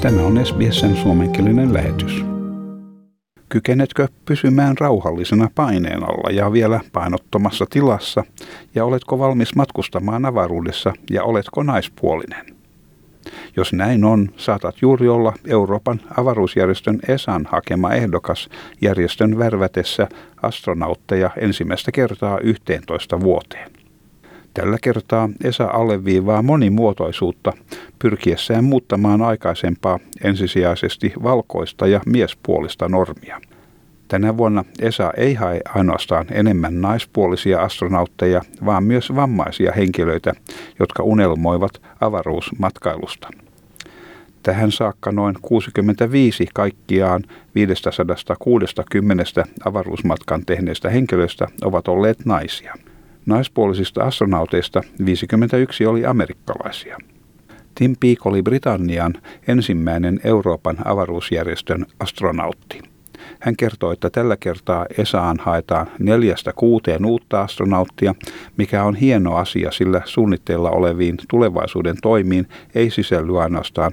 Tämä on SBSn suomenkielinen lähetys. Kykenetkö pysymään rauhallisena paineen alla ja vielä painottomassa tilassa, ja oletko valmis matkustamaan avaruudessa ja oletko naispuolinen? Jos näin on, saatat juuri olla Euroopan avaruusjärjestön ESAn hakema ehdokas järjestön värvätessä astronautteja ensimmäistä kertaa 11 vuoteen. Tällä kertaa ESA alleviivaa monimuotoisuutta pyrkiessään muuttamaan aikaisempaa ensisijaisesti valkoista ja miespuolista normia. Tänä vuonna ESA ei hae ainoastaan enemmän naispuolisia astronautteja, vaan myös vammaisia henkilöitä, jotka unelmoivat avaruusmatkailusta. Tähän saakka noin 65 kaikkiaan 560 avaruusmatkan tehneistä henkilöistä ovat olleet naisia. Naispuolisista astronauteista 51 oli amerikkalaisia. Tim Peake oli Britannian ensimmäinen Euroopan avaruusjärjestön astronautti. Hän kertoi, että tällä kertaa ESAan haetaan neljästä kuuteen uutta astronauttia, mikä on hieno asia, sillä suunnitteilla oleviin tulevaisuuden toimiin ei sisälly ainoastaan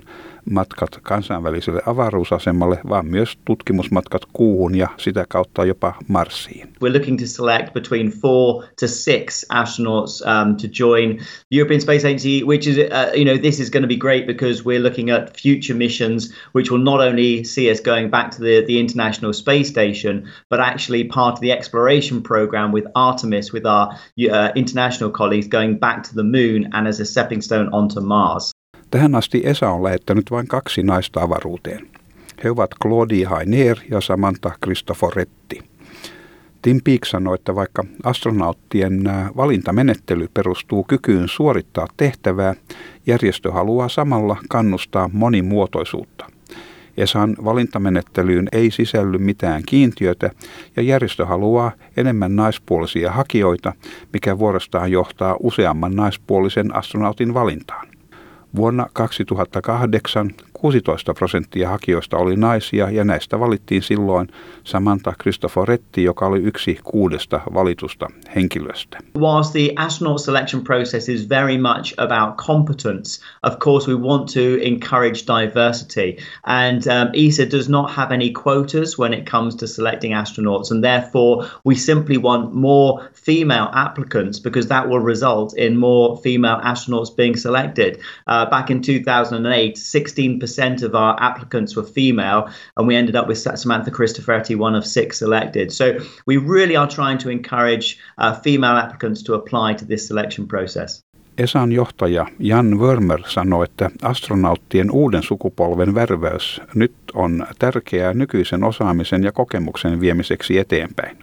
matkat kansainväliselle avaruusasemalle, vaan myös tutkimusmatkat kuuhun ja sitä kautta jopa Marsiin. We're looking to select between four to six astronauts um, to join the European Space Agency, which is, uh, you know, this is going to be great because we're looking at future missions which will not only see us going back to the, the International Space Station, but actually part of the exploration program with Artemis, with our uh, international colleagues going back to the moon and as a stepping stone onto Mars. Tähän asti ESA on lähettänyt vain kaksi naista avaruuteen. He ovat Claudia Hainer ja Samantha Cristoforetti. Tim Peake sanoi, että vaikka astronauttien valintamenettely perustuu kykyyn suorittaa tehtävää, järjestö haluaa samalla kannustaa monimuotoisuutta. ESAn valintamenettelyyn ei sisälly mitään kiintiötä ja järjestö haluaa enemmän naispuolisia hakijoita, mikä vuorostaan johtaa useamman naispuolisen astronautin valintaan. Vuonna 2008 16 prosenttia hakijoista oli naisia ja näistä valittiin silloin Samantha Cristoforetti, joka oli yksi kuudesta valitusta henkilöstä. Whilst the astronaut selection process is very much about competence, of course we want to encourage diversity. And um, ESA does not have any quotas when it comes to selecting astronauts, and therefore we simply want more female applicants because that will result in more female astronauts being selected. Uh, back in 2008, 16% percent of our applicants were female, and we ended up with Samantha Cristoforetti, one of six selected. So we really are trying to encourage uh, female applicants to apply to this selection process. ESAn johtaja Jan Wörmer sanoi, että astronauttien uuden sukupolven värväys nyt on tärkeää nykyisen osaamisen ja kokemuksen viemiseksi eteenpäin.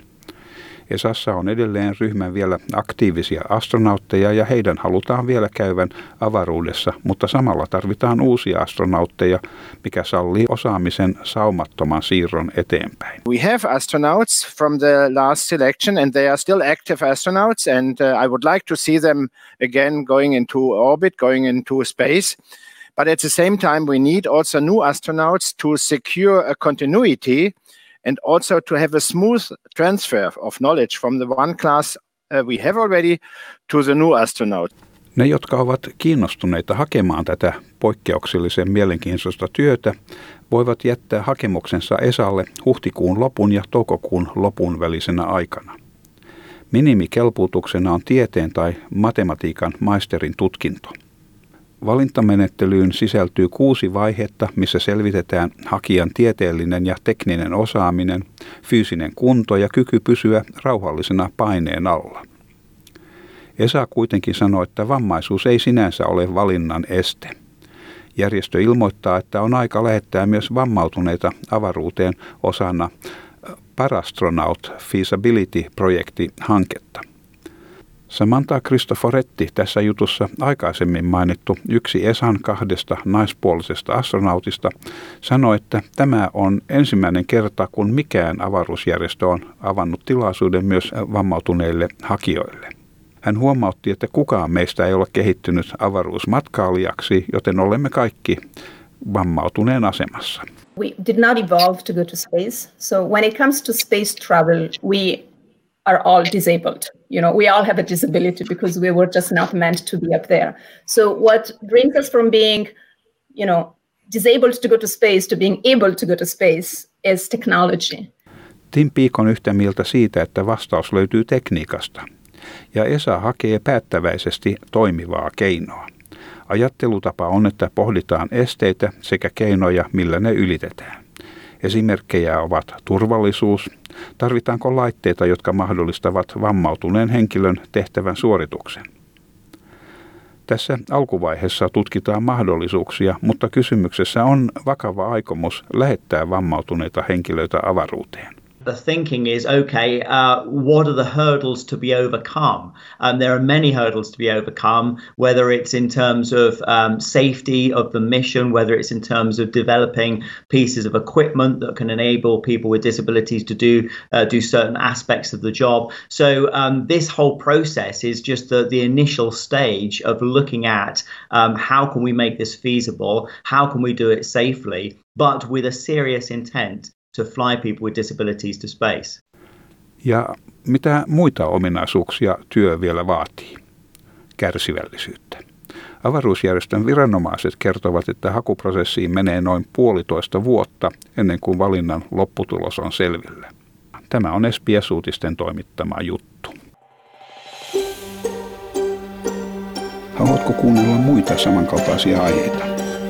ESAssa on edelleen ryhmän vielä aktiivisia astronautteja ja heidän halutaan vielä käyvän avaruudessa, mutta samalla tarvitaan uusia astronautteja, mikä sallii osaamisen saumattoman siirron eteenpäin. We have astronauts from the last selection and they are still active astronauts and uh, I would like to see them again going into orbit, going into space. But at the same time, we need also new astronauts to secure a continuity and also to have a smooth transfer of knowledge from the one class uh, we have already to the new astronaut. Ne, jotka ovat kiinnostuneita hakemaan tätä poikkeuksellisen mielenkiintoista työtä, voivat jättää hakemuksensa Esalle huhtikuun lopun ja toukokuun lopun välisenä aikana. Minimikelpuutuksena on tieteen tai matematiikan maisterin tutkinto. Valintamenettelyyn sisältyy kuusi vaihetta, missä selvitetään hakijan tieteellinen ja tekninen osaaminen, fyysinen kunto ja kyky pysyä rauhallisena paineen alla. Esa kuitenkin sanoi, että vammaisuus ei sinänsä ole valinnan este. Järjestö ilmoittaa, että on aika lähettää myös vammautuneita avaruuteen osana Parastronaut Feasibility-projekti-hanketta. Samantha Cristoforetti tässä jutussa aikaisemmin mainittu yksi Esan kahdesta naispuolisesta astronautista sanoi, että tämä on ensimmäinen kerta, kun mikään avaruusjärjestö on avannut tilaisuuden myös vammautuneille hakijoille. Hän huomautti, että kukaan meistä ei ole kehittynyt avaruusmatkailijaksi, joten olemme kaikki vammautuneen asemassa. We did not evolve to go to space. So when it comes to space travel, we are all disabled. You know, we all have a disability because we were just not meant to be up there. So what brings us from being, you know, disabled to go to space to being able to go to space is technology. Tim Peak on yhtä mieltä siitä, että vastaus löytyy tekniikasta. Ja Esa hakee päättäväisesti toimivaa keinoa. Ajattelutapa on, että pohditaan esteitä sekä keinoja, millä ne ylitetään. Esimerkkejä ovat turvallisuus, tarvitaanko laitteita, jotka mahdollistavat vammautuneen henkilön tehtävän suorituksen. Tässä alkuvaiheessa tutkitaan mahdollisuuksia, mutta kysymyksessä on vakava aikomus lähettää vammautuneita henkilöitä avaruuteen. The thinking is okay uh, what are the hurdles to be overcome? Um, there are many hurdles to be overcome whether it's in terms of um, safety of the mission whether it's in terms of developing pieces of equipment that can enable people with disabilities to do uh, do certain aspects of the job. So um, this whole process is just the, the initial stage of looking at um, how can we make this feasible? How can we do it safely? But with a serious intent to fly people with disabilities to space. Ja mitä muita ominaisuuksia työ vielä vaatii? Kärsivällisyyttä. Avaruusjärjestön viranomaiset kertovat, että hakuprosessiin menee noin puolitoista vuotta ennen kuin valinnan lopputulos on selvillä. Tämä on SBS-uutisten toimittama juttu. Haluatko kuunnella muita samankaltaisia aiheita?